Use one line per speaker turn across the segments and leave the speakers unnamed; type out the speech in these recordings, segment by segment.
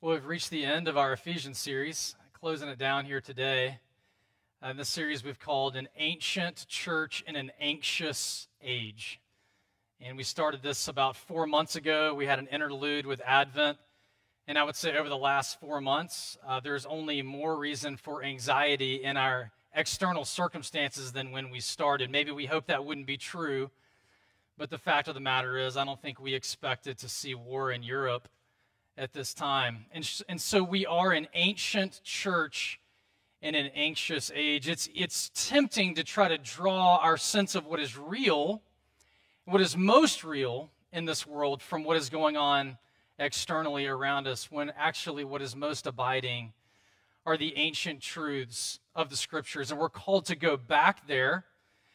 Well, we've reached the end of our Ephesians series, closing it down here today. Uh, this series we've called An Ancient Church in an Anxious Age. And we started this about four months ago. We had an interlude with Advent. And I would say over the last four months, uh, there's only more reason for anxiety in our external circumstances than when we started. Maybe we hope that wouldn't be true. But the fact of the matter is, I don't think we expected to see war in Europe at this time. And, sh- and so we are an ancient church in an anxious age. It's, it's tempting to try to draw our sense of what is real, what is most real in this world from what is going on externally around us, when actually what is most abiding are the ancient truths of the scriptures. And we're called to go back there.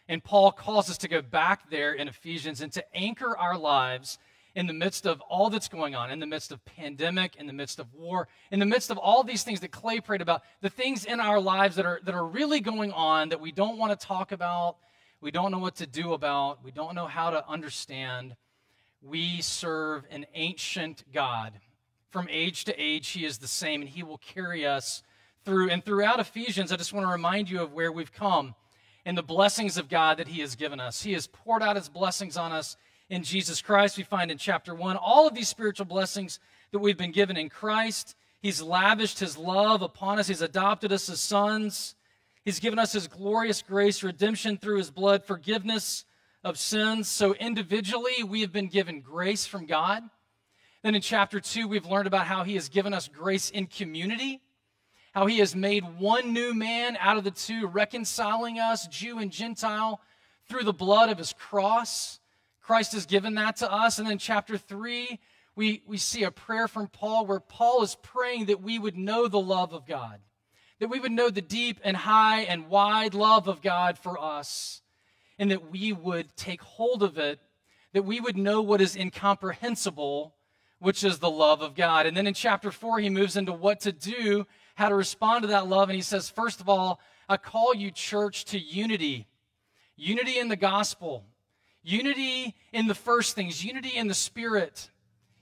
And Paul calls us to go back there in Ephesians and to anchor our lives in the midst of all that's going on, in the midst of pandemic, in the midst of war, in the midst of all these things that Clay prayed about, the things in our lives that are, that are really going on that we don't want to talk about, we don't know what to do about, we don't know how to understand. We serve an ancient God. From age to age, He is the same, and He will carry us through. And throughout Ephesians, I just want to remind you of where we've come and the blessings of God that He has given us. He has poured out His blessings on us in Jesus Christ. We find in chapter 1 all of these spiritual blessings that we've been given in Christ. He's lavished his love upon us, he's adopted us as sons. He's given us his glorious grace, redemption through his blood, forgiveness of sins. So individually, we have been given grace from God. Then in chapter 2, we've learned about how he has given us grace in community, how he has made one new man out of the two, reconciling us, Jew and Gentile, through the blood of his cross. Christ has given that to us. And then chapter 3, we, we see a prayer from Paul where Paul is praying that we would know the love of God, that we would know the deep and high and wide love of God for us, and that we would take hold of it, that we would know what is incomprehensible, which is the love of God. And then in chapter 4, he moves into what to do, how to respond to that love. And he says, first of all, I call you, church, to unity unity in the gospel Unity in the first things, unity in the spirit,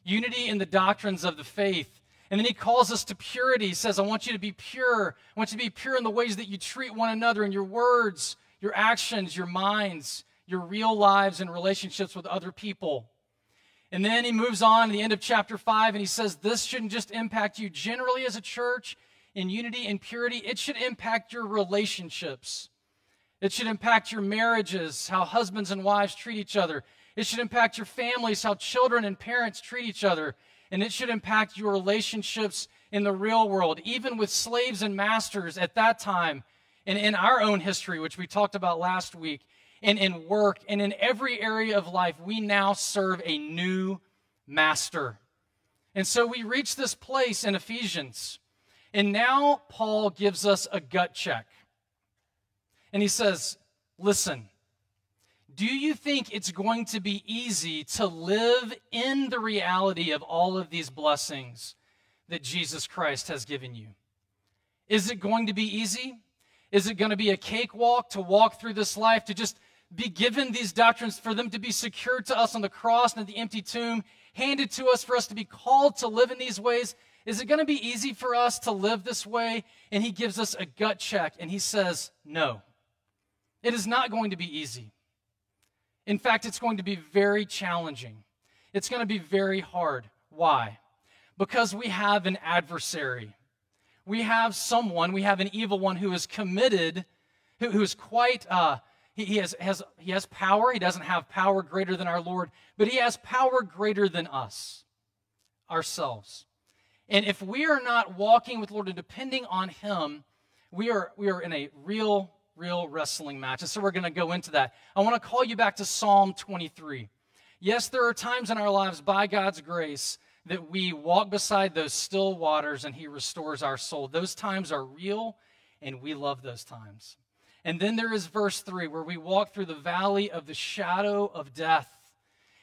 unity in the doctrines of the faith. And then he calls us to purity. He says, I want you to be pure. I want you to be pure in the ways that you treat one another in your words, your actions, your minds, your real lives and relationships with other people. And then he moves on to the end of chapter 5 and he says, This shouldn't just impact you generally as a church in unity and purity, it should impact your relationships. It should impact your marriages, how husbands and wives treat each other. It should impact your families, how children and parents treat each other. And it should impact your relationships in the real world, even with slaves and masters at that time, and in our own history, which we talked about last week, and in work, and in every area of life, we now serve a new master. And so we reach this place in Ephesians. And now Paul gives us a gut check. And he says, Listen, do you think it's going to be easy to live in the reality of all of these blessings that Jesus Christ has given you? Is it going to be easy? Is it going to be a cakewalk to walk through this life, to just be given these doctrines, for them to be secured to us on the cross and at the empty tomb, handed to us for us to be called to live in these ways? Is it going to be easy for us to live this way? And he gives us a gut check and he says, No. It is not going to be easy. In fact, it's going to be very challenging. It's going to be very hard. Why? Because we have an adversary. We have someone, we have an evil one who is committed, who, who is quite, uh, he, he, has, has, he has power. He doesn't have power greater than our Lord, but he has power greater than us, ourselves. And if we are not walking with Lord and depending on him, we are, we are in a real real wrestling match. And so we're going to go into that. I want to call you back to Psalm 23. Yes, there are times in our lives, by God's grace, that we walk beside those still waters and He restores our soul. Those times are real, and we love those times. And then there is verse 3, where we walk through the valley of the shadow of death.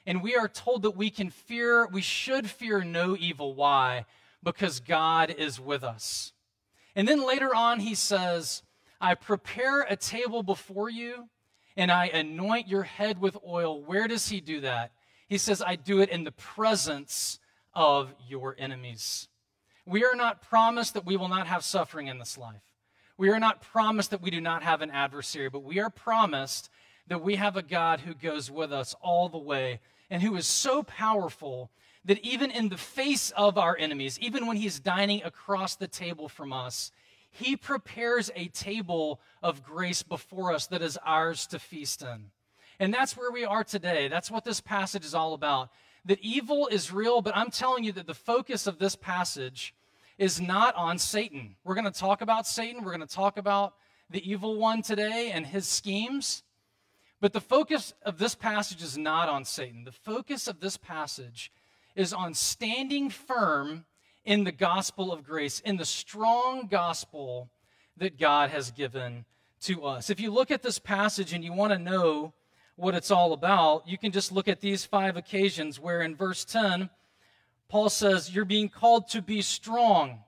And we are told that we can fear, we should fear no evil. Why? Because God is with us. And then later on, he says, I prepare a table before you and I anoint your head with oil. Where does he do that? He says, I do it in the presence of your enemies. We are not promised that we will not have suffering in this life. We are not promised that we do not have an adversary, but we are promised that we have a God who goes with us all the way and who is so powerful that even in the face of our enemies, even when he's dining across the table from us, he prepares a table of grace before us that is ours to feast in. And that's where we are today. That's what this passage is all about. That evil is real, but I'm telling you that the focus of this passage is not on Satan. We're going to talk about Satan. We're going to talk about the evil one today and his schemes. But the focus of this passage is not on Satan. The focus of this passage is on standing firm in the gospel of grace, in the strong gospel that God has given to us. If you look at this passage and you want to know what it's all about, you can just look at these five occasions where in verse 10, Paul says, You're being called to be strong.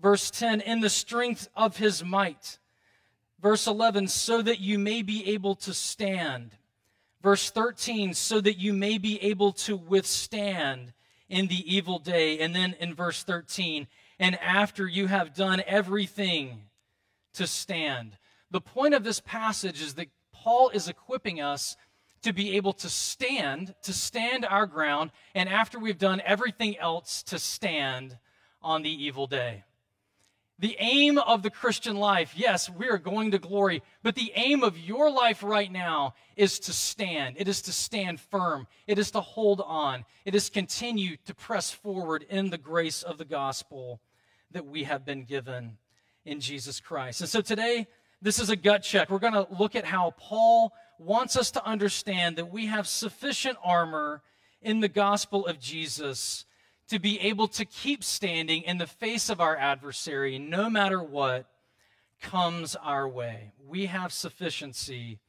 Verse 10, in the strength of his might. Verse 11, so that you may be able to stand. Verse 13, so that you may be able to withstand in the evil day. And then in verse 13, and after you have done everything to stand. The point of this passage is that Paul is equipping us to be able to stand, to stand our ground, and after we've done everything else, to stand on the evil day. The aim of the Christian life, yes, we are going to glory, but the aim of your life right now is to stand. It is to stand firm. It is to hold on. It is continue to press forward in the grace of the gospel that we have been given in Jesus Christ. And so today, this is a gut check. We're going to look at how Paul wants us to understand that we have sufficient armor in the gospel of Jesus to be able to keep standing in the face of our adversary no matter what comes our way. We have sufficiency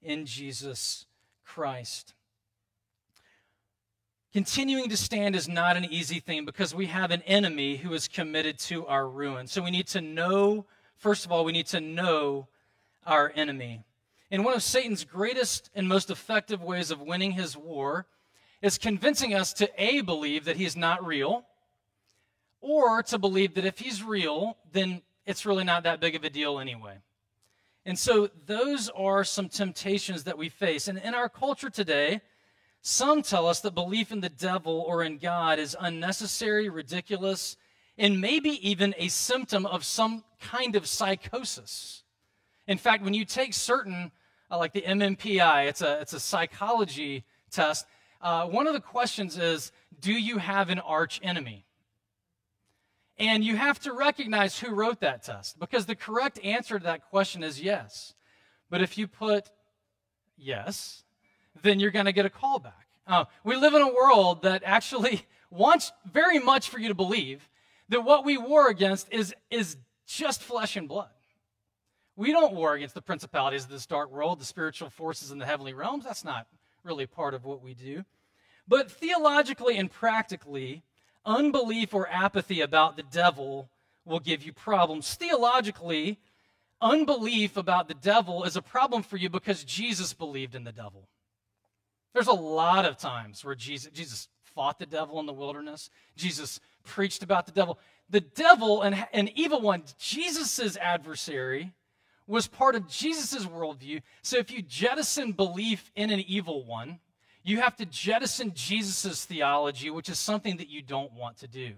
in Jesus Christ. Continuing to stand is not an easy thing because we have an enemy who is committed to our ruin. So we need to know, first of all, we need to know our enemy. And one of Satan's greatest and most effective ways of winning his war is convincing us to A, believe that he's not real, or to believe that if he's real, then it's really not that big of a deal anyway. And so those are some temptations that we face. And in our culture today, some tell us that belief in the devil or in God is unnecessary, ridiculous, and maybe even a symptom of some kind of psychosis. In fact, when you take certain uh, like the MMPI, it's a, it's a psychology test. Uh, one of the questions is Do you have an arch enemy? And you have to recognize who wrote that test because the correct answer to that question is yes. But if you put yes, then you're going to get a call back. Uh, we live in a world that actually wants very much for you to believe that what we war against is, is just flesh and blood. We don't war against the principalities of this dark world, the spiritual forces in the heavenly realms. That's not really part of what we do. But theologically and practically, unbelief or apathy about the devil will give you problems. Theologically, unbelief about the devil is a problem for you because Jesus believed in the devil. There's a lot of times where Jesus, Jesus fought the devil in the wilderness. Jesus preached about the devil. The devil and an evil one, Jesus' adversary, was part of Jesus' worldview. So if you jettison belief in an evil one, you have to jettison Jesus' theology, which is something that you don't want to do.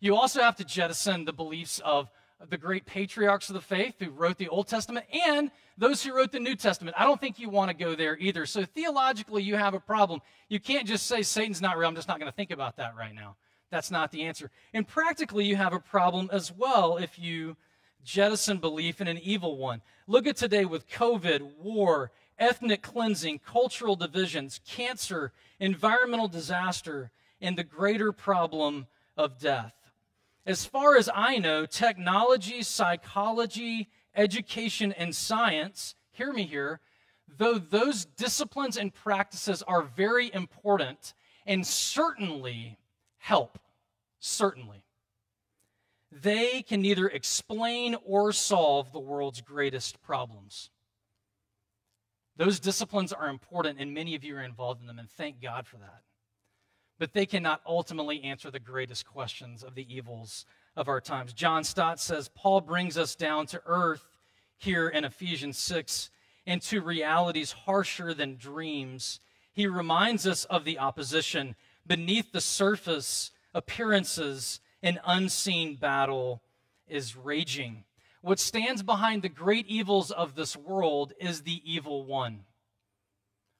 You also have to jettison the beliefs of the great patriarchs of the faith who wrote the Old Testament and those who wrote the New Testament. I don't think you want to go there either. So theologically, you have a problem. You can't just say Satan's not real. I'm just not going to think about that right now. That's not the answer. And practically, you have a problem as well if you jettison belief in an evil one. Look at today with COVID, war, ethnic cleansing, cultural divisions, cancer, environmental disaster, and the greater problem of death. As far as I know, technology, psychology, education, and science, hear me here, though those disciplines and practices are very important and certainly help, certainly they can neither explain or solve the world's greatest problems. Those disciplines are important, and many of you are involved in them, and thank God for that. but they cannot ultimately answer the greatest questions of the evils of our times. John Stott says Paul brings us down to earth here in Ephesians 6 into realities harsher than dreams. He reminds us of the opposition. Beneath the surface, appearances, an unseen battle is raging. What stands behind the great evils of this world is the evil one.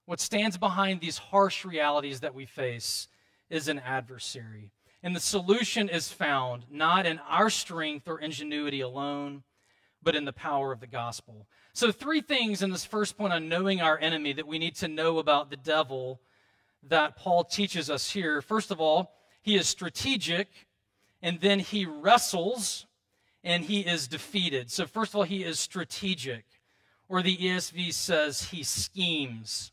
What stands behind these harsh realities that we face is an adversary. And the solution is found not in our strength or ingenuity alone, but in the power of the gospel. So, three things in this first point on knowing our enemy that we need to know about the devil that Paul teaches us here. First of all, he is strategic, and then he wrestles, and he is defeated. So, first of all, he is strategic, or the ESV says he schemes.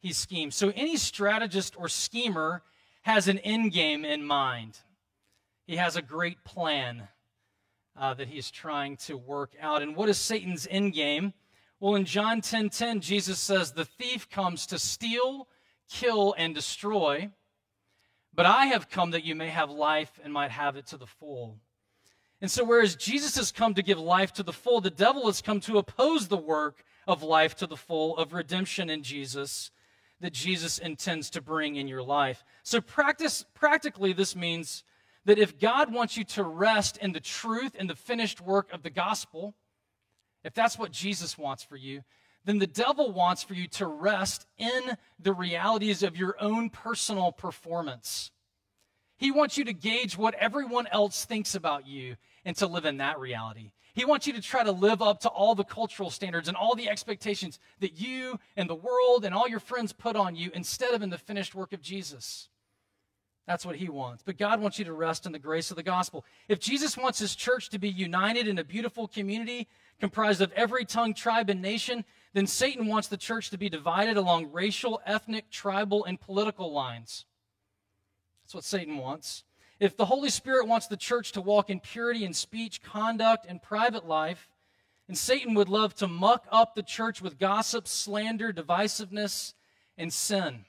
He schemes. So, any strategist or schemer has an end game in mind. He has a great plan uh, that he's trying to work out. And what is Satan's end game? Well, in John 10:10, 10, 10, Jesus says, "The thief comes to steal, kill, and destroy, but I have come that you may have life and might have it to the full." And so, whereas Jesus has come to give life to the full, the devil has come to oppose the work of life to the full, of redemption in Jesus, that Jesus intends to bring in your life. So, practice, practically, this means that if God wants you to rest in the truth and the finished work of the gospel, if that's what Jesus wants for you, then the devil wants for you to rest in the realities of your own personal performance. He wants you to gauge what everyone else thinks about you and to live in that reality. He wants you to try to live up to all the cultural standards and all the expectations that you and the world and all your friends put on you instead of in the finished work of Jesus. That's what he wants. But God wants you to rest in the grace of the gospel. If Jesus wants his church to be united in a beautiful community comprised of every tongue, tribe, and nation, then Satan wants the church to be divided along racial, ethnic, tribal, and political lines. That's what Satan wants. If the Holy Spirit wants the church to walk in purity in speech, conduct, and private life, and Satan would love to muck up the church with gossip, slander, divisiveness, and sin.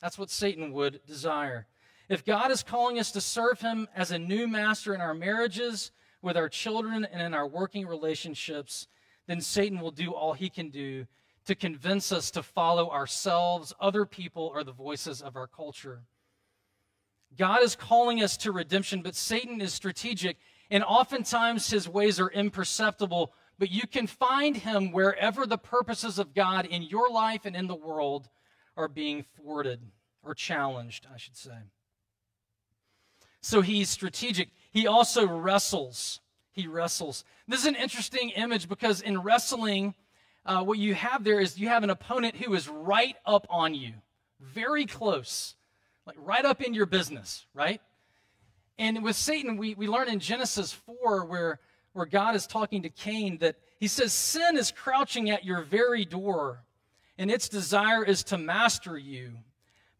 That's what Satan would desire. If God is calling us to serve Him as a new master in our marriages, with our children, and in our working relationships, then Satan will do all he can do to convince us to follow ourselves, other people, or the voices of our culture. God is calling us to redemption, but Satan is strategic, and oftentimes his ways are imperceptible. But you can find him wherever the purposes of God in your life and in the world are being thwarted or challenged, I should say. So he's strategic. He also wrestles. He wrestles. This is an interesting image because in wrestling, uh, what you have there is you have an opponent who is right up on you, very close like right up in your business, right? And with Satan, we, we learn in Genesis 4 where, where God is talking to Cain that he says, Sin is crouching at your very door, and its desire is to master you,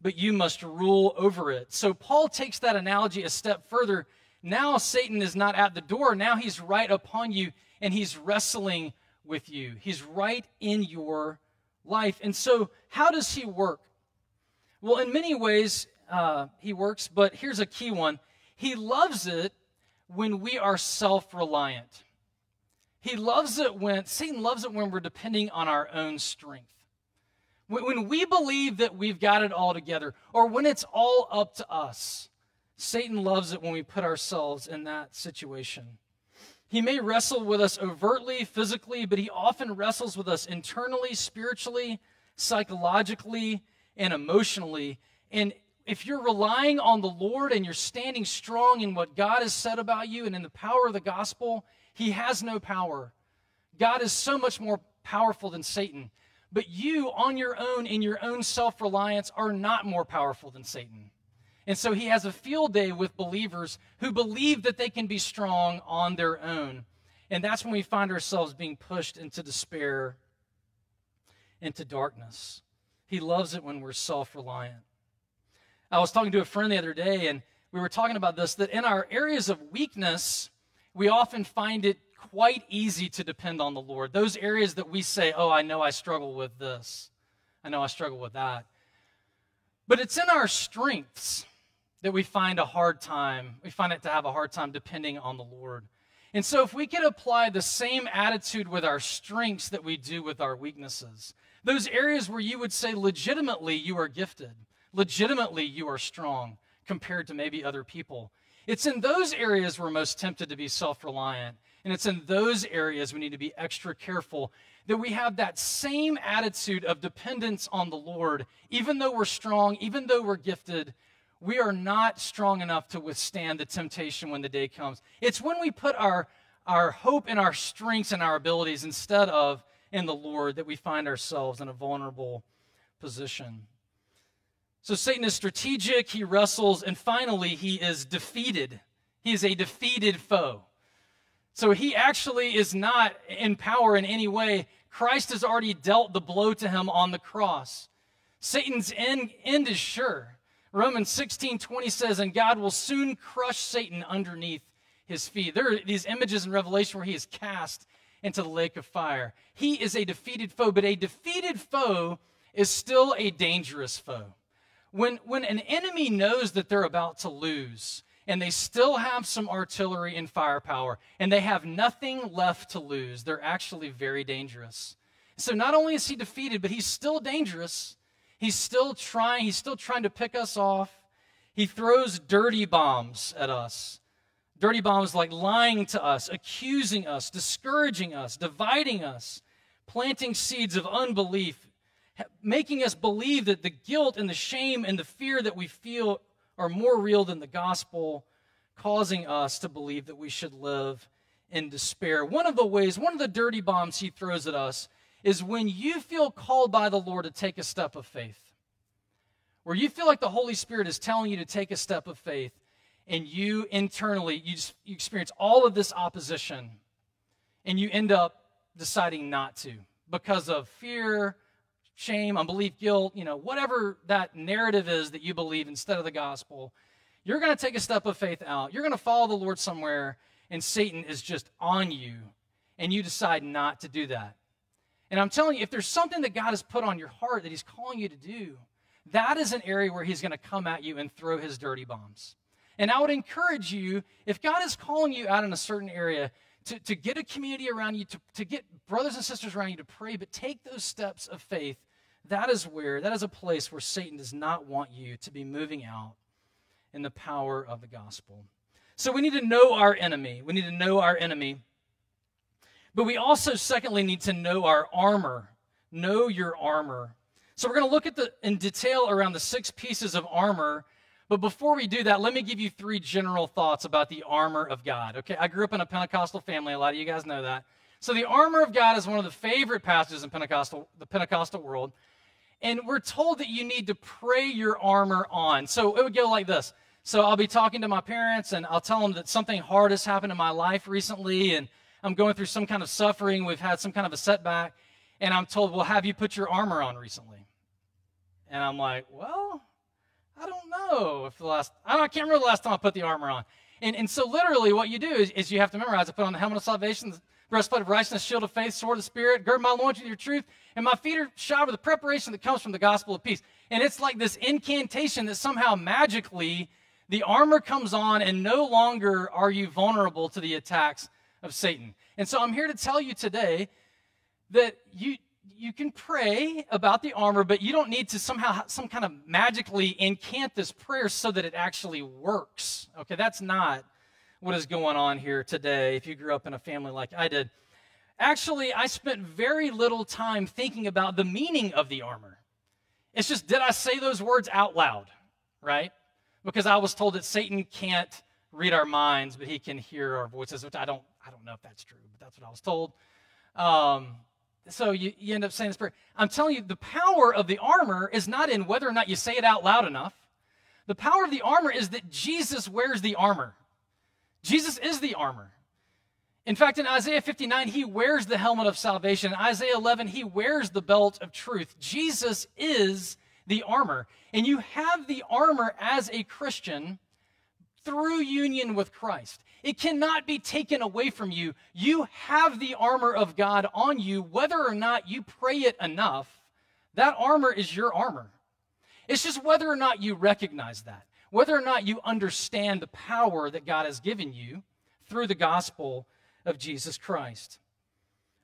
but you must rule over it. So Paul takes that analogy a step further. Now Satan is not at the door, now he's right upon you, and he's wrestling with you. He's right in your life. And so, how does he work? Well, in many ways, uh, he works, but here's a key one. He loves it when we are self reliant. He loves it when, Satan loves it when we're depending on our own strength. When, when we believe that we've got it all together, or when it's all up to us, Satan loves it when we put ourselves in that situation. He may wrestle with us overtly, physically, but he often wrestles with us internally, spiritually, psychologically, and emotionally. And if you're relying on the Lord and you're standing strong in what God has said about you and in the power of the gospel, He has no power. God is so much more powerful than Satan. But you, on your own, in your own self reliance, are not more powerful than Satan. And so he has a field day with believers who believe that they can be strong on their own. And that's when we find ourselves being pushed into despair, into darkness. He loves it when we're self reliant. I was talking to a friend the other day, and we were talking about this that in our areas of weakness, we often find it quite easy to depend on the Lord. Those areas that we say, oh, I know I struggle with this, I know I struggle with that. But it's in our strengths that we find a hard time, we find it to have a hard time depending on the Lord. And so, if we could apply the same attitude with our strengths that we do with our weaknesses, those areas where you would say legitimately you are gifted, legitimately you are strong compared to maybe other people, it's in those areas we're most tempted to be self reliant. And it's in those areas we need to be extra careful that we have that same attitude of dependence on the Lord. Even though we're strong, even though we're gifted, we are not strong enough to withstand the temptation when the day comes. It's when we put our, our hope in our strengths and our abilities instead of in the Lord that we find ourselves in a vulnerable position. So Satan is strategic, he wrestles, and finally, he is defeated. He is a defeated foe. So he actually is not in power in any way. Christ has already dealt the blow to him on the cross. Satan's end, end is sure. Romans 16 20 says, And God will soon crush Satan underneath his feet. There are these images in Revelation where he is cast into the lake of fire. He is a defeated foe, but a defeated foe is still a dangerous foe. When, when an enemy knows that they're about to lose, and they still have some artillery and firepower, and they have nothing left to lose, they're actually very dangerous. So not only is he defeated, but he's still dangerous He's still trying, he's still trying to pick us off. He throws dirty bombs at us. Dirty bombs like lying to us, accusing us, discouraging us, dividing us, planting seeds of unbelief, making us believe that the guilt and the shame and the fear that we feel are more real than the gospel, causing us to believe that we should live in despair. One of the ways, one of the dirty bombs he throws at us is when you feel called by the Lord to take a step of faith, where you feel like the Holy Spirit is telling you to take a step of faith, and you internally you, just, you experience all of this opposition, and you end up deciding not to because of fear, shame, unbelief, guilt, you know, whatever that narrative is that you believe instead of the gospel, you're going to take a step of faith out. You're going to follow the Lord somewhere, and Satan is just on you, and you decide not to do that. And I'm telling you, if there's something that God has put on your heart that He's calling you to do, that is an area where He's going to come at you and throw His dirty bombs. And I would encourage you, if God is calling you out in a certain area, to, to get a community around you, to, to get brothers and sisters around you to pray, but take those steps of faith. That is where, that is a place where Satan does not want you to be moving out in the power of the gospel. So we need to know our enemy. We need to know our enemy. But we also, secondly, need to know our armor. Know your armor. So we're going to look at the in detail around the six pieces of armor. But before we do that, let me give you three general thoughts about the armor of God. Okay, I grew up in a Pentecostal family. A lot of you guys know that. So the armor of God is one of the favorite passages in Pentecostal, the Pentecostal world. And we're told that you need to pray your armor on. So it would go like this. So I'll be talking to my parents and I'll tell them that something hard has happened in my life recently and I'm going through some kind of suffering, we've had some kind of a setback, and I'm told, Well, have you put your armor on recently? And I'm like, Well, I don't know if the last, I, I can't remember the last time I put the armor on. And, and so, literally, what you do is, is you have to memorize. I put on the helmet of salvation, the breastplate of righteousness, shield of faith, sword of the Spirit, gird my loins with your truth, and my feet are shod with the preparation that comes from the gospel of peace. And it's like this incantation that somehow magically the armor comes on, and no longer are you vulnerable to the attacks of Satan. And so I'm here to tell you today that you you can pray about the armor, but you don't need to somehow some kind of magically incant this prayer so that it actually works. Okay, that's not what is going on here today if you grew up in a family like I did. Actually, I spent very little time thinking about the meaning of the armor. It's just, did I say those words out loud, right? Because I was told that Satan can't read our minds, but he can hear our voices, which I don't, I don't know if that's true, but that's what I was told. Um, so you, you end up saying this prayer. I'm telling you, the power of the armor is not in whether or not you say it out loud enough. The power of the armor is that Jesus wears the armor. Jesus is the armor. In fact, in Isaiah 59, he wears the helmet of salvation. In Isaiah 11, he wears the belt of truth. Jesus is the armor. And you have the armor as a Christian through union with Christ. It cannot be taken away from you. You have the armor of God on you, whether or not you pray it enough. That armor is your armor. It's just whether or not you recognize that, whether or not you understand the power that God has given you through the gospel of Jesus Christ.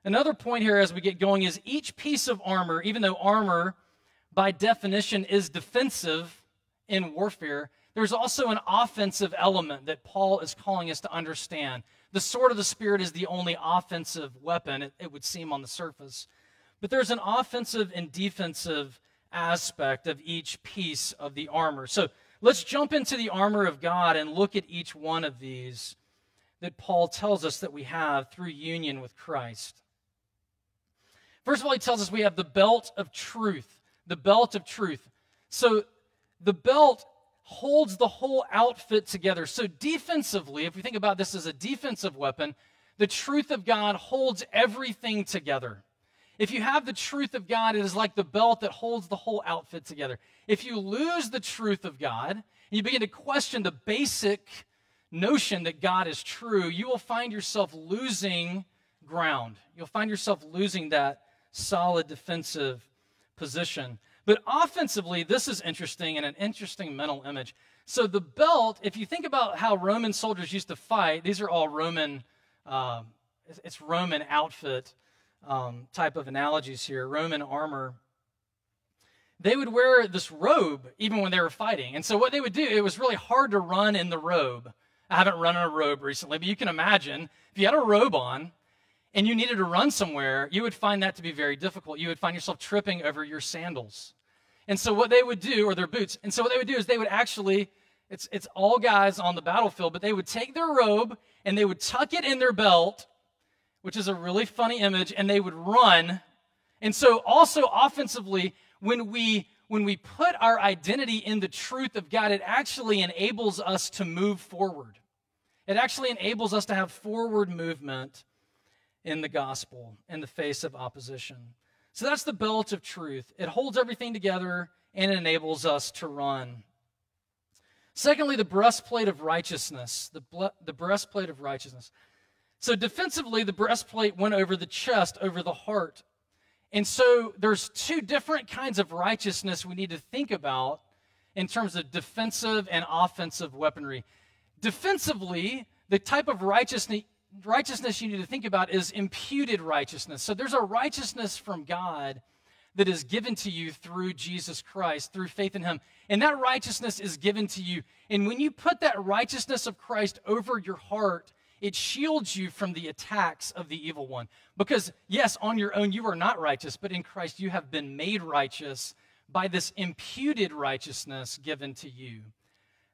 Another point here as we get going is each piece of armor, even though armor by definition is defensive in warfare, there's also an offensive element that Paul is calling us to understand. The sword of the Spirit is the only offensive weapon, it, it would seem on the surface. But there's an offensive and defensive aspect of each piece of the armor. So let's jump into the armor of God and look at each one of these that Paul tells us that we have through union with Christ. First of all, he tells us we have the belt of truth. The belt of truth. So the belt holds the whole outfit together. So defensively, if we think about this as a defensive weapon, the truth of God holds everything together. If you have the truth of God, it is like the belt that holds the whole outfit together. If you lose the truth of God, and you begin to question the basic notion that God is true, you will find yourself losing ground. You'll find yourself losing that solid defensive position. But offensively, this is interesting and an interesting mental image. So the belt, if you think about how Roman soldiers used to fight, these are all Roman, uh, it's Roman outfit um, type of analogies here, Roman armor. They would wear this robe even when they were fighting. And so what they would do, it was really hard to run in the robe. I haven't run in a robe recently, but you can imagine if you had a robe on and you needed to run somewhere, you would find that to be very difficult. You would find yourself tripping over your sandals. And so what they would do, or their boots, and so what they would do is they would actually, it's, it's all guys on the battlefield, but they would take their robe and they would tuck it in their belt which is a really funny image, and they would run. And so also offensively, when we when we put our identity in the truth of God, it actually enables us to move forward. It actually enables us to have forward movement in the gospel in the face of opposition. So that's the belt of truth. It holds everything together and enables us to run. Secondly, the breastplate of righteousness. The, ble- the breastplate of righteousness. So defensively, the breastplate went over the chest, over the heart. And so there's two different kinds of righteousness we need to think about in terms of defensive and offensive weaponry. Defensively, the type of righteousness righteousness you need to think about is imputed righteousness. So there's a righteousness from God that is given to you through Jesus Christ, through faith in Him. And that righteousness is given to you. And when you put that righteousness of Christ over your heart, it shields you from the attacks of the evil one. Because, yes, on your own you are not righteous, but in Christ you have been made righteous by this imputed righteousness given to you.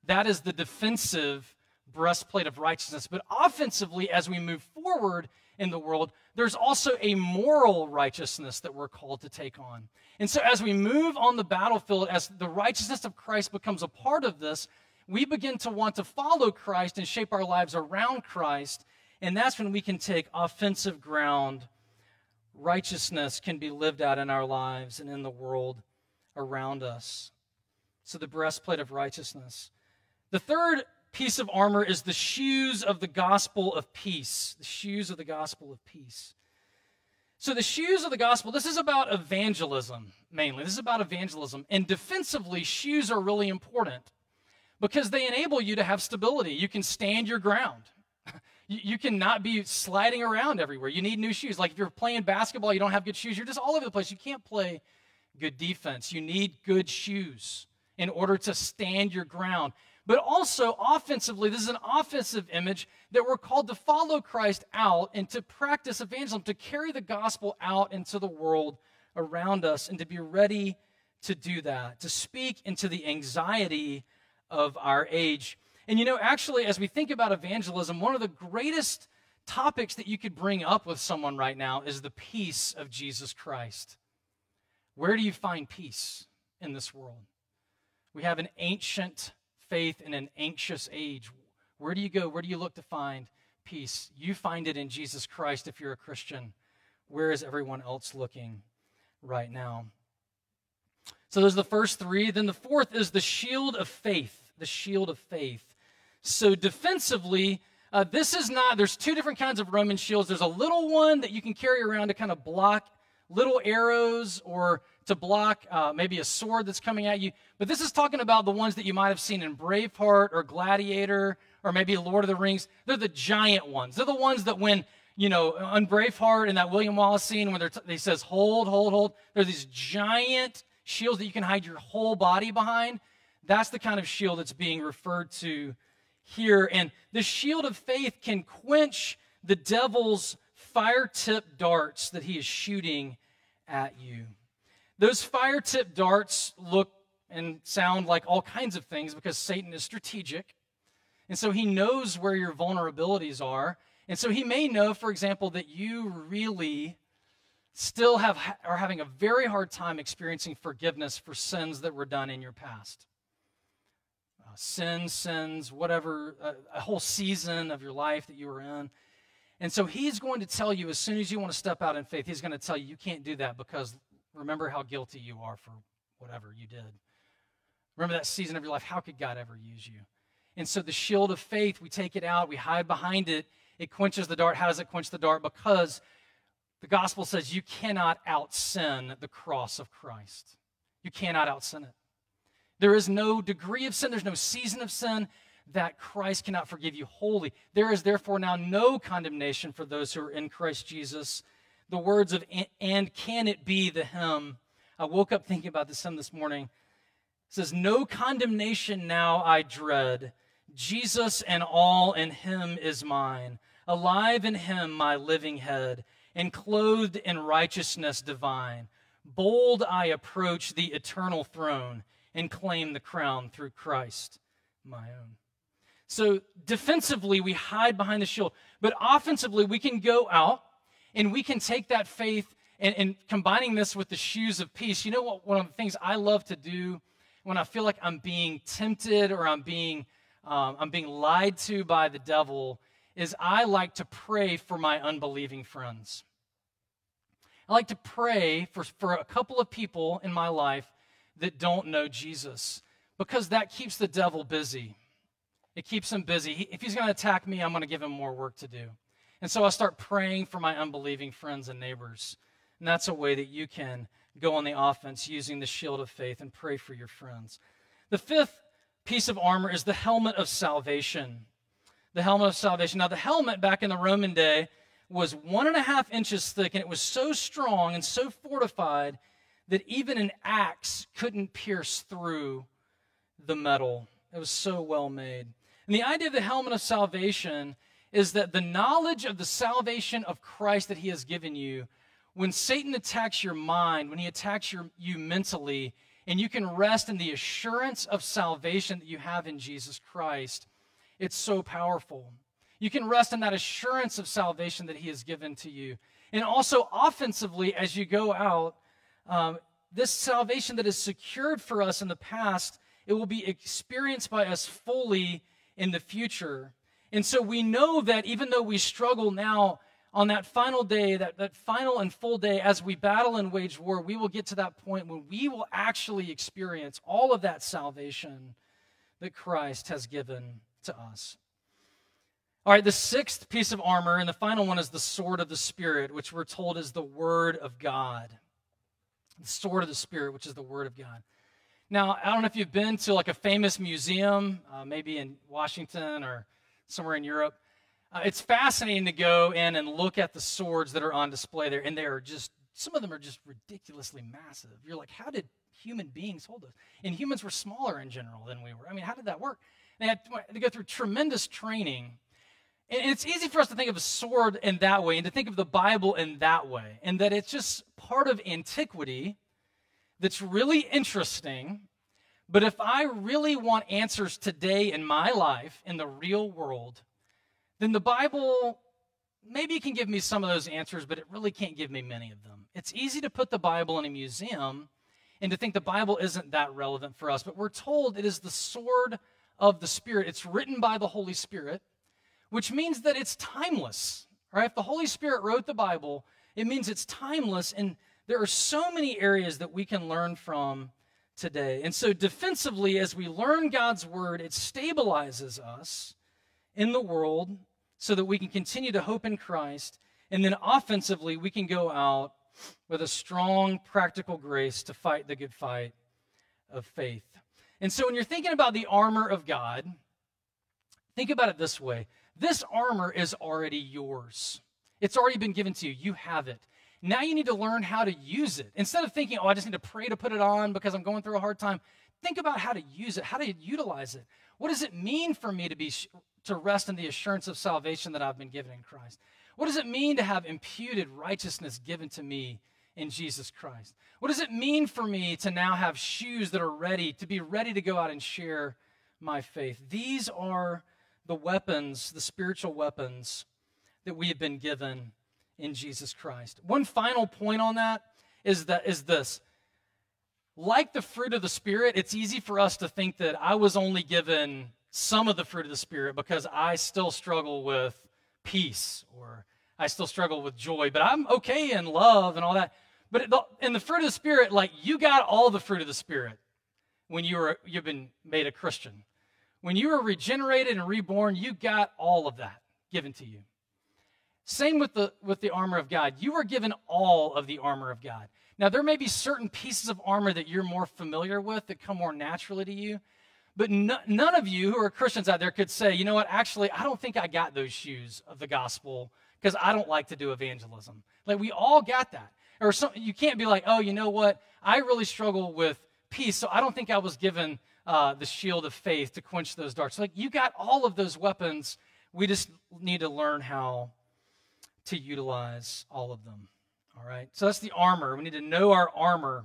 That is the defensive breastplate of righteousness. But offensively, as we move forward in the world, there's also a moral righteousness that we're called to take on. And so, as we move on the battlefield, as the righteousness of Christ becomes a part of this, we begin to want to follow Christ and shape our lives around Christ. And that's when we can take offensive ground. Righteousness can be lived out in our lives and in the world around us. So, the breastplate of righteousness. The third piece of armor is the shoes of the gospel of peace. The shoes of the gospel of peace. So, the shoes of the gospel, this is about evangelism mainly. This is about evangelism. And defensively, shoes are really important because they enable you to have stability. You can stand your ground. you, you cannot be sliding around everywhere. You need new shoes. Like if you're playing basketball, you don't have good shoes, you're just all over the place. You can't play good defense. You need good shoes in order to stand your ground. But also, offensively, this is an offensive image that we're called to follow Christ out and to practice evangelism, to carry the gospel out into the world around us, and to be ready to do that, to speak into the anxiety of our age. And you know, actually, as we think about evangelism, one of the greatest topics that you could bring up with someone right now is the peace of Jesus Christ. Where do you find peace in this world? We have an ancient faith in an anxious age. Where do you go? Where do you look to find peace? You find it in Jesus Christ if you're a Christian. Where is everyone else looking right now? So there's the first three. Then the fourth is the shield of faith the shield of faith. So, defensively, uh, this is not, there's two different kinds of Roman shields. There's a little one that you can carry around to kind of block little arrows or to block uh, maybe a sword that's coming at you. But this is talking about the ones that you might have seen in Braveheart or Gladiator or maybe Lord of the Rings. They're the giant ones. They're the ones that when, you know, on Braveheart in that William Wallace scene when t- they says, hold, hold, hold, they're these giant shields that you can hide your whole body behind. That's the kind of shield that's being referred to here. And the shield of faith can quench the devil's fire tipped darts that he is shooting at you. Those fire tipped darts look and sound like all kinds of things because Satan is strategic. And so he knows where your vulnerabilities are. And so he may know, for example, that you really still have are having a very hard time experiencing forgiveness for sins that were done in your past. Uh, sins, sins, whatever, uh, a whole season of your life that you were in. And so he's going to tell you as soon as you want to step out in faith, he's going to tell you you can't do that because remember how guilty you are for whatever you did. Remember that season of your life. How could God ever use you? And so the shield of faith, we take it out, we hide behind it. It quenches the dart. How does it quench the dart? Because the gospel says you cannot out sin the cross of Christ. You cannot out sin it. There is no degree of sin, there's no season of sin that Christ cannot forgive you wholly. There is therefore now no condemnation for those who are in Christ Jesus. The words of and can it be the hymn. I woke up thinking about this hymn this morning. It says, No condemnation now I dread. Jesus and all in him is mine. Alive in him my living head, and clothed in righteousness divine. Bold I approach the eternal throne and claim the crown through Christ my own. So defensively, we hide behind the shield. But offensively, we can go out and we can take that faith and, and, combining this with the shoes of peace. You know what? One of the things I love to do when I feel like I'm being tempted or I'm being, um, I'm being lied to by the devil is I like to pray for my unbelieving friends. I like to pray for, for a couple of people in my life that don't know Jesus because that keeps the devil busy. It keeps him busy. He, if he's going to attack me, I'm going to give him more work to do. And so I start praying for my unbelieving friends and neighbors. And that's a way that you can go on the offense using the shield of faith and pray for your friends. The fifth piece of armor is the helmet of salvation. The helmet of salvation. Now, the helmet back in the Roman day was one and a half inches thick, and it was so strong and so fortified that even an axe couldn't pierce through the metal. It was so well made. And the idea of the helmet of salvation is that the knowledge of the salvation of Christ that he has given you, when Satan attacks your mind, when he attacks your, you mentally, and you can rest in the assurance of salvation that you have in Jesus Christ, it's so powerful. You can rest in that assurance of salvation that he has given to you. And also, offensively, as you go out, um, this salvation that is secured for us in the past, it will be experienced by us fully in the future. And so we know that even though we struggle now on that final day, that, that final and full day, as we battle and wage war, we will get to that point when we will actually experience all of that salvation that Christ has given to us. All right, the sixth piece of armor, and the final one is the sword of the Spirit, which we're told is the Word of God. The sword of the Spirit, which is the Word of God. Now, I don't know if you've been to like a famous museum, uh, maybe in Washington or somewhere in Europe. Uh, it's fascinating to go in and look at the swords that are on display there, and they are just some of them are just ridiculously massive. You're like, how did human beings hold those? And humans were smaller in general than we were. I mean, how did that work? They had to go through tremendous training. And it's easy for us to think of a sword in that way and to think of the Bible in that way, and that it's just part of antiquity that's really interesting. But if I really want answers today in my life, in the real world, then the Bible maybe can give me some of those answers, but it really can't give me many of them. It's easy to put the Bible in a museum and to think the Bible isn't that relevant for us, but we're told it is the sword of the Spirit. It's written by the Holy Spirit, which means that it's timeless. Right? If the Holy Spirit wrote the Bible, it means it's timeless and there are so many areas that we can learn from today. And so, defensively, as we learn God's word, it stabilizes us in the world so that we can continue to hope in Christ. And then, offensively, we can go out with a strong practical grace to fight the good fight of faith. And so when you're thinking about the armor of God, think about it this way this armor is already yours, it's already been given to you. You have it. Now you need to learn how to use it. Instead of thinking, oh, I just need to pray to put it on because I'm going through a hard time, think about how to use it, how to utilize it. What does it mean for me to be to rest in the assurance of salvation that I've been given in Christ? What does it mean to have imputed righteousness given to me in Jesus Christ? What does it mean for me to now have shoes that are ready, to be ready to go out and share my faith? These are the weapons, the spiritual weapons that we have been given in Jesus Christ. One final point on that is that is this. Like the fruit of the spirit, it's easy for us to think that I was only given some of the fruit of the spirit because I still struggle with peace or I still struggle with joy, but I'm okay in love and all that. But in the fruit of the spirit, like you got all the fruit of the spirit when you were you've been made a Christian. When you were regenerated and reborn, you got all of that given to you. Same with the with the armor of God. You were given all of the armor of God. Now there may be certain pieces of armor that you're more familiar with that come more naturally to you. But no, none of you who are Christians out there could say, you know what, actually, I don't think I got those shoes of the gospel because I don't like to do evangelism. Like, we all got that. Or some, you can't be like, oh, you know what, I really struggle with peace, so I don't think I was given uh, the shield of faith to quench those darts. Like, you got all of those weapons. We just need to learn how to utilize all of them. All right? So that's the armor. We need to know our armor.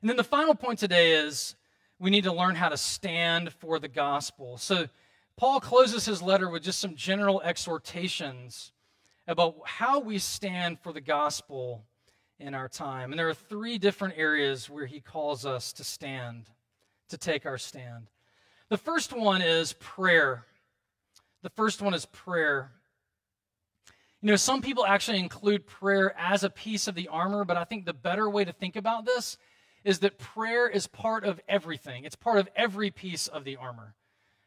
And then the final point today is we need to learn how to stand for the gospel. So, Paul closes his letter with just some general exhortations about how we stand for the gospel in our time. And there are three different areas where he calls us to stand, to take our stand. The first one is prayer. The first one is prayer. You know, some people actually include prayer as a piece of the armor, but I think the better way to think about this is that prayer is part of everything. It's part of every piece of the armor.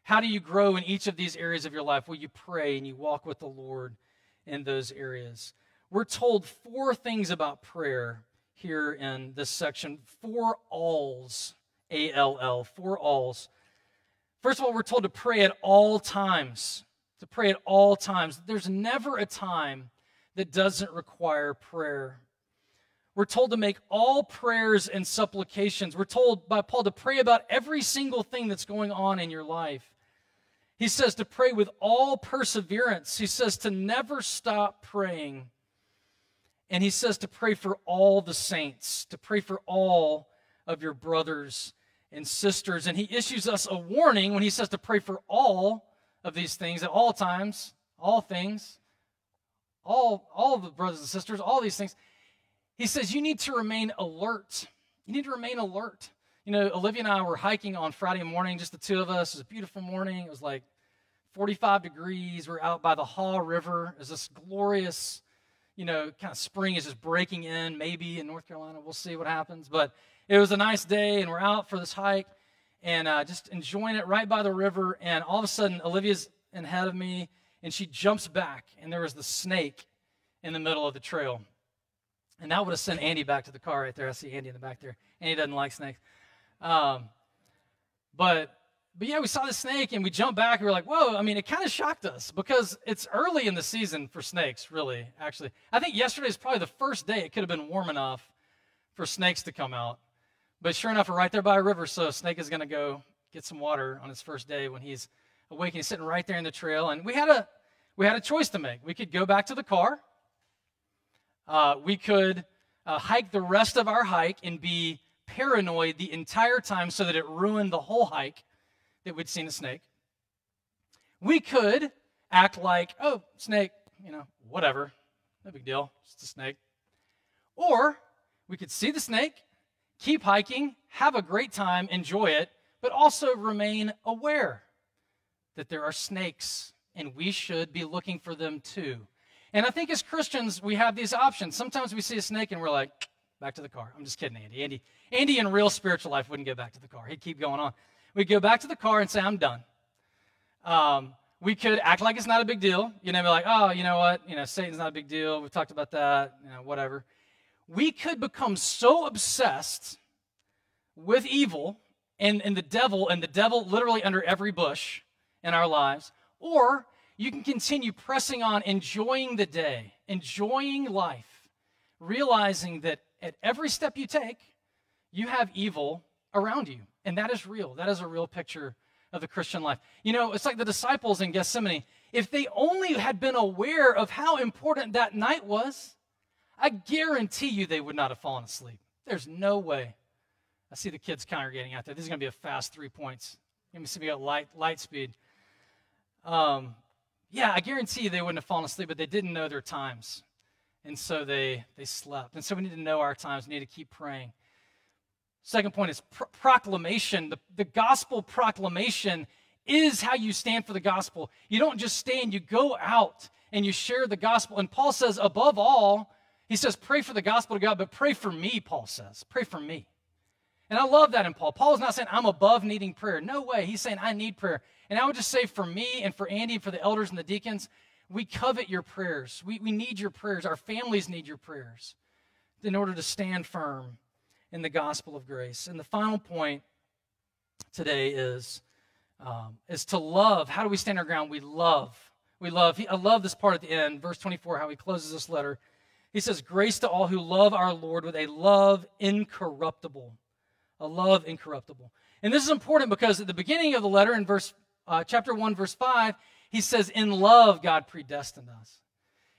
How do you grow in each of these areas of your life? Well, you pray and you walk with the Lord in those areas. We're told four things about prayer here in this section four alls, A L L, four alls. First of all, we're told to pray at all times. To pray at all times. There's never a time that doesn't require prayer. We're told to make all prayers and supplications. We're told by Paul to pray about every single thing that's going on in your life. He says to pray with all perseverance. He says to never stop praying. And he says to pray for all the saints, to pray for all of your brothers and sisters. And he issues us a warning when he says to pray for all of these things at all times, all things, all, all the brothers and sisters, all these things. He says you need to remain alert. You need to remain alert. You know, Olivia and I were hiking on Friday morning, just the two of us. It was a beautiful morning. It was like 45 degrees. We're out by the Haw River. It was this glorious, you know, kind of spring is just breaking in, maybe in North Carolina. We'll see what happens. But it was a nice day, and we're out for this hike and uh, just enjoying it right by the river. And all of a sudden, Olivia's ahead of me, and she jumps back, and there was the snake in the middle of the trail. And that would have sent Andy back to the car right there. I see Andy in the back there. Andy doesn't like snakes. Um, but but yeah, we saw the snake and we jumped back and we are like, whoa, I mean, it kind of shocked us because it's early in the season for snakes, really, actually. I think yesterday is probably the first day it could have been warm enough for snakes to come out. But sure enough, we're right there by a river, so snake is going to go get some water on his first day when he's awake he's sitting right there in the trail. And we had a we had a choice to make. We could go back to the car uh, we could uh, hike the rest of our hike and be paranoid the entire time so that it ruined the whole hike that we'd seen a snake. We could act like, oh, snake, you know, whatever, no big deal, just a snake. Or we could see the snake, keep hiking, have a great time, enjoy it, but also remain aware that there are snakes and we should be looking for them too. And I think as Christians, we have these options. Sometimes we see a snake and we're like, back to the car. I'm just kidding, Andy. Andy, Andy in real spiritual life wouldn't go back to the car. He'd keep going on. We'd go back to the car and say, I'm done. Um, We could act like it's not a big deal. You know, be like, oh, you know what? You know, Satan's not a big deal. We've talked about that. You know, whatever. We could become so obsessed with evil and, and the devil, and the devil literally under every bush in our lives, or you can continue pressing on, enjoying the day, enjoying life, realizing that at every step you take, you have evil around you. And that is real. That is a real picture of the Christian life. You know, it's like the disciples in Gethsemane. If they only had been aware of how important that night was, I guarantee you they would not have fallen asleep. There's no way. I see the kids congregating out there. This is going to be a fast three points. Let me see me got light, light speed. Um, yeah, I guarantee you they wouldn't have fallen asleep, but they didn't know their times. And so they, they slept. And so we need to know our times. We need to keep praying. Second point is proclamation. The, the gospel proclamation is how you stand for the gospel. You don't just stand, you go out and you share the gospel. And Paul says, above all, he says, pray for the gospel to God, but pray for me, Paul says. Pray for me. And I love that in Paul. Paul is not saying I'm above needing prayer. No way. He's saying I need prayer. And I would just say for me and for Andy and for the elders and the deacons, we covet your prayers. We, we need your prayers. Our families need your prayers in order to stand firm in the gospel of grace. And the final point today is, um, is to love. How do we stand our ground? We love. We love. I love this part at the end, verse 24, how he closes this letter. He says, Grace to all who love our Lord with a love incorruptible. A love incorruptible. And this is important because at the beginning of the letter, in verse uh, chapter 1, verse 5, he says, In love, God predestined us.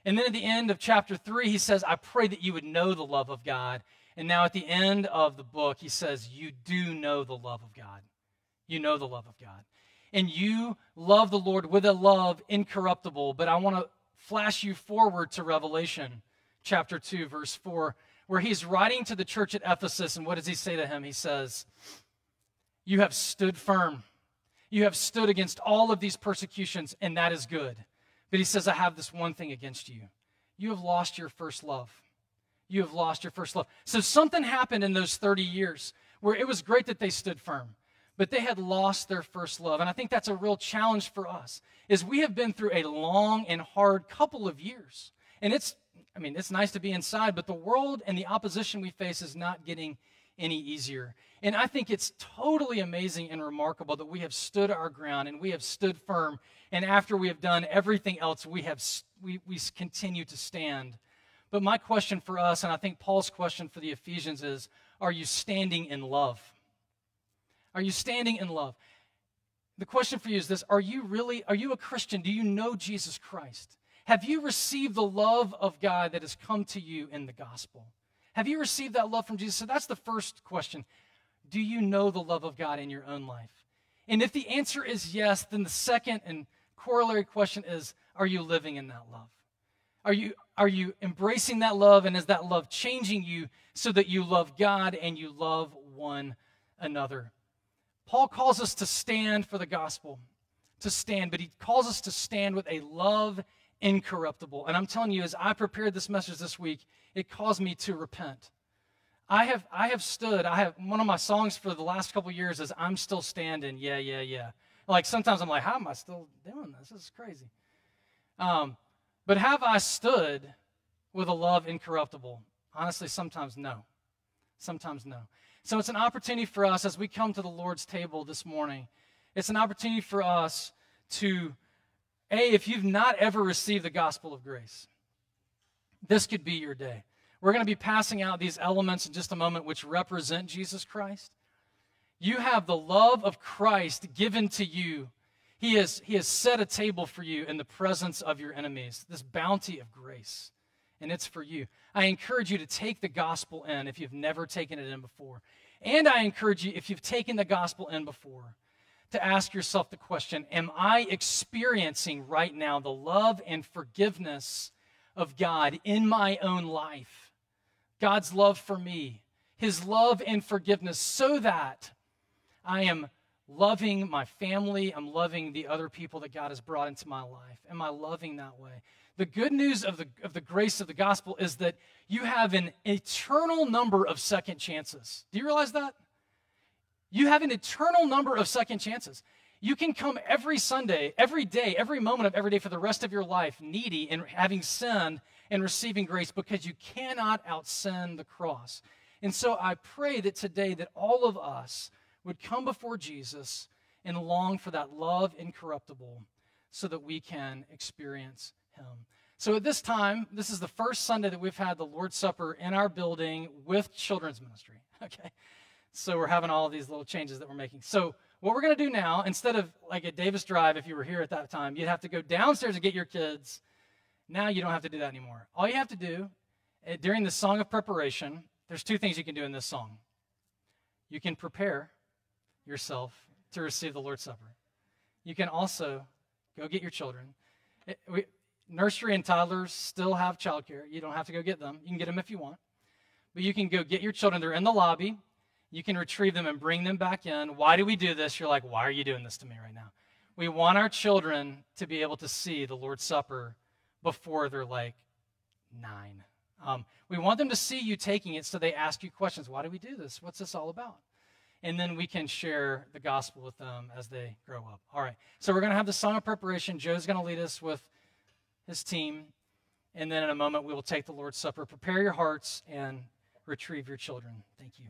And then at the end of chapter 3, he says, I pray that you would know the love of God. And now at the end of the book, he says, You do know the love of God. You know the love of God. And you love the Lord with a love incorruptible. But I want to flash you forward to Revelation chapter 2, verse 4, where he's writing to the church at Ephesus. And what does he say to him? He says, You have stood firm you have stood against all of these persecutions, and that is good. But he says, I have this one thing against you. You have lost your first love. You have lost your first love. So something happened in those 30 years where it was great that they stood firm, but they had lost their first love. And I think that's a real challenge for us is we have been through a long and hard couple of years. And it's I mean, it's nice to be inside, but the world and the opposition we face is not getting any easier. And I think it's totally amazing and remarkable that we have stood our ground and we have stood firm. And after we have done everything else, we have we, we continue to stand. But my question for us, and I think Paul's question for the Ephesians is, are you standing in love? Are you standing in love? The question for you is this Are you really, are you a Christian? Do you know Jesus Christ? Have you received the love of God that has come to you in the gospel? Have you received that love from Jesus? So that's the first question. Do you know the love of God in your own life? And if the answer is yes, then the second and corollary question is Are you living in that love? Are you, are you embracing that love? And is that love changing you so that you love God and you love one another? Paul calls us to stand for the gospel, to stand, but he calls us to stand with a love incorruptible. And I'm telling you, as I prepared this message this week, it caused me to repent. I have I have stood. I have one of my songs for the last couple years is "I'm still standing." Yeah, yeah, yeah. Like sometimes I'm like, how am I still doing this? This is crazy. Um, but have I stood with a love incorruptible? Honestly, sometimes no. Sometimes no. So it's an opportunity for us as we come to the Lord's table this morning. It's an opportunity for us to a, if you've not ever received the gospel of grace, this could be your day. We're going to be passing out these elements in just a moment, which represent Jesus Christ. You have the love of Christ given to you. He has, he has set a table for you in the presence of your enemies, this bounty of grace, and it's for you. I encourage you to take the gospel in if you've never taken it in before. And I encourage you, if you've taken the gospel in before, to ask yourself the question Am I experiencing right now the love and forgiveness of God in my own life? God's love for me, His love and forgiveness, so that I am loving my family, I'm loving the other people that God has brought into my life. Am I loving that way? The good news of the, of the grace of the gospel is that you have an eternal number of second chances. Do you realize that? You have an eternal number of second chances. You can come every Sunday, every day, every moment of every day for the rest of your life, needy and having sinned and receiving grace because you cannot out sin the cross. And so I pray that today that all of us would come before Jesus and long for that love incorruptible so that we can experience him. So at this time, this is the first Sunday that we've had the Lord's Supper in our building with children's ministry. Okay. So we're having all of these little changes that we're making. So what we're going to do now, instead of like at Davis Drive, if you were here at that time, you'd have to go downstairs and get your kids. Now you don't have to do that anymore. All you have to do eh, during the song of preparation, there's two things you can do in this song. You can prepare yourself to receive the Lord's Supper. You can also go get your children. It, we, nursery and toddlers still have childcare. You don't have to go get them. You can get them if you want. But you can go get your children. They're in the lobby. You can retrieve them and bring them back in. Why do we do this? You're like, why are you doing this to me right now? We want our children to be able to see the Lord's Supper before they're like nine. Um, we want them to see you taking it so they ask you questions. Why do we do this? What's this all about? And then we can share the gospel with them as they grow up. All right. So we're going to have the song of preparation. Joe's going to lead us with his team. And then in a moment, we will take the Lord's Supper. Prepare your hearts and retrieve your children. Thank you.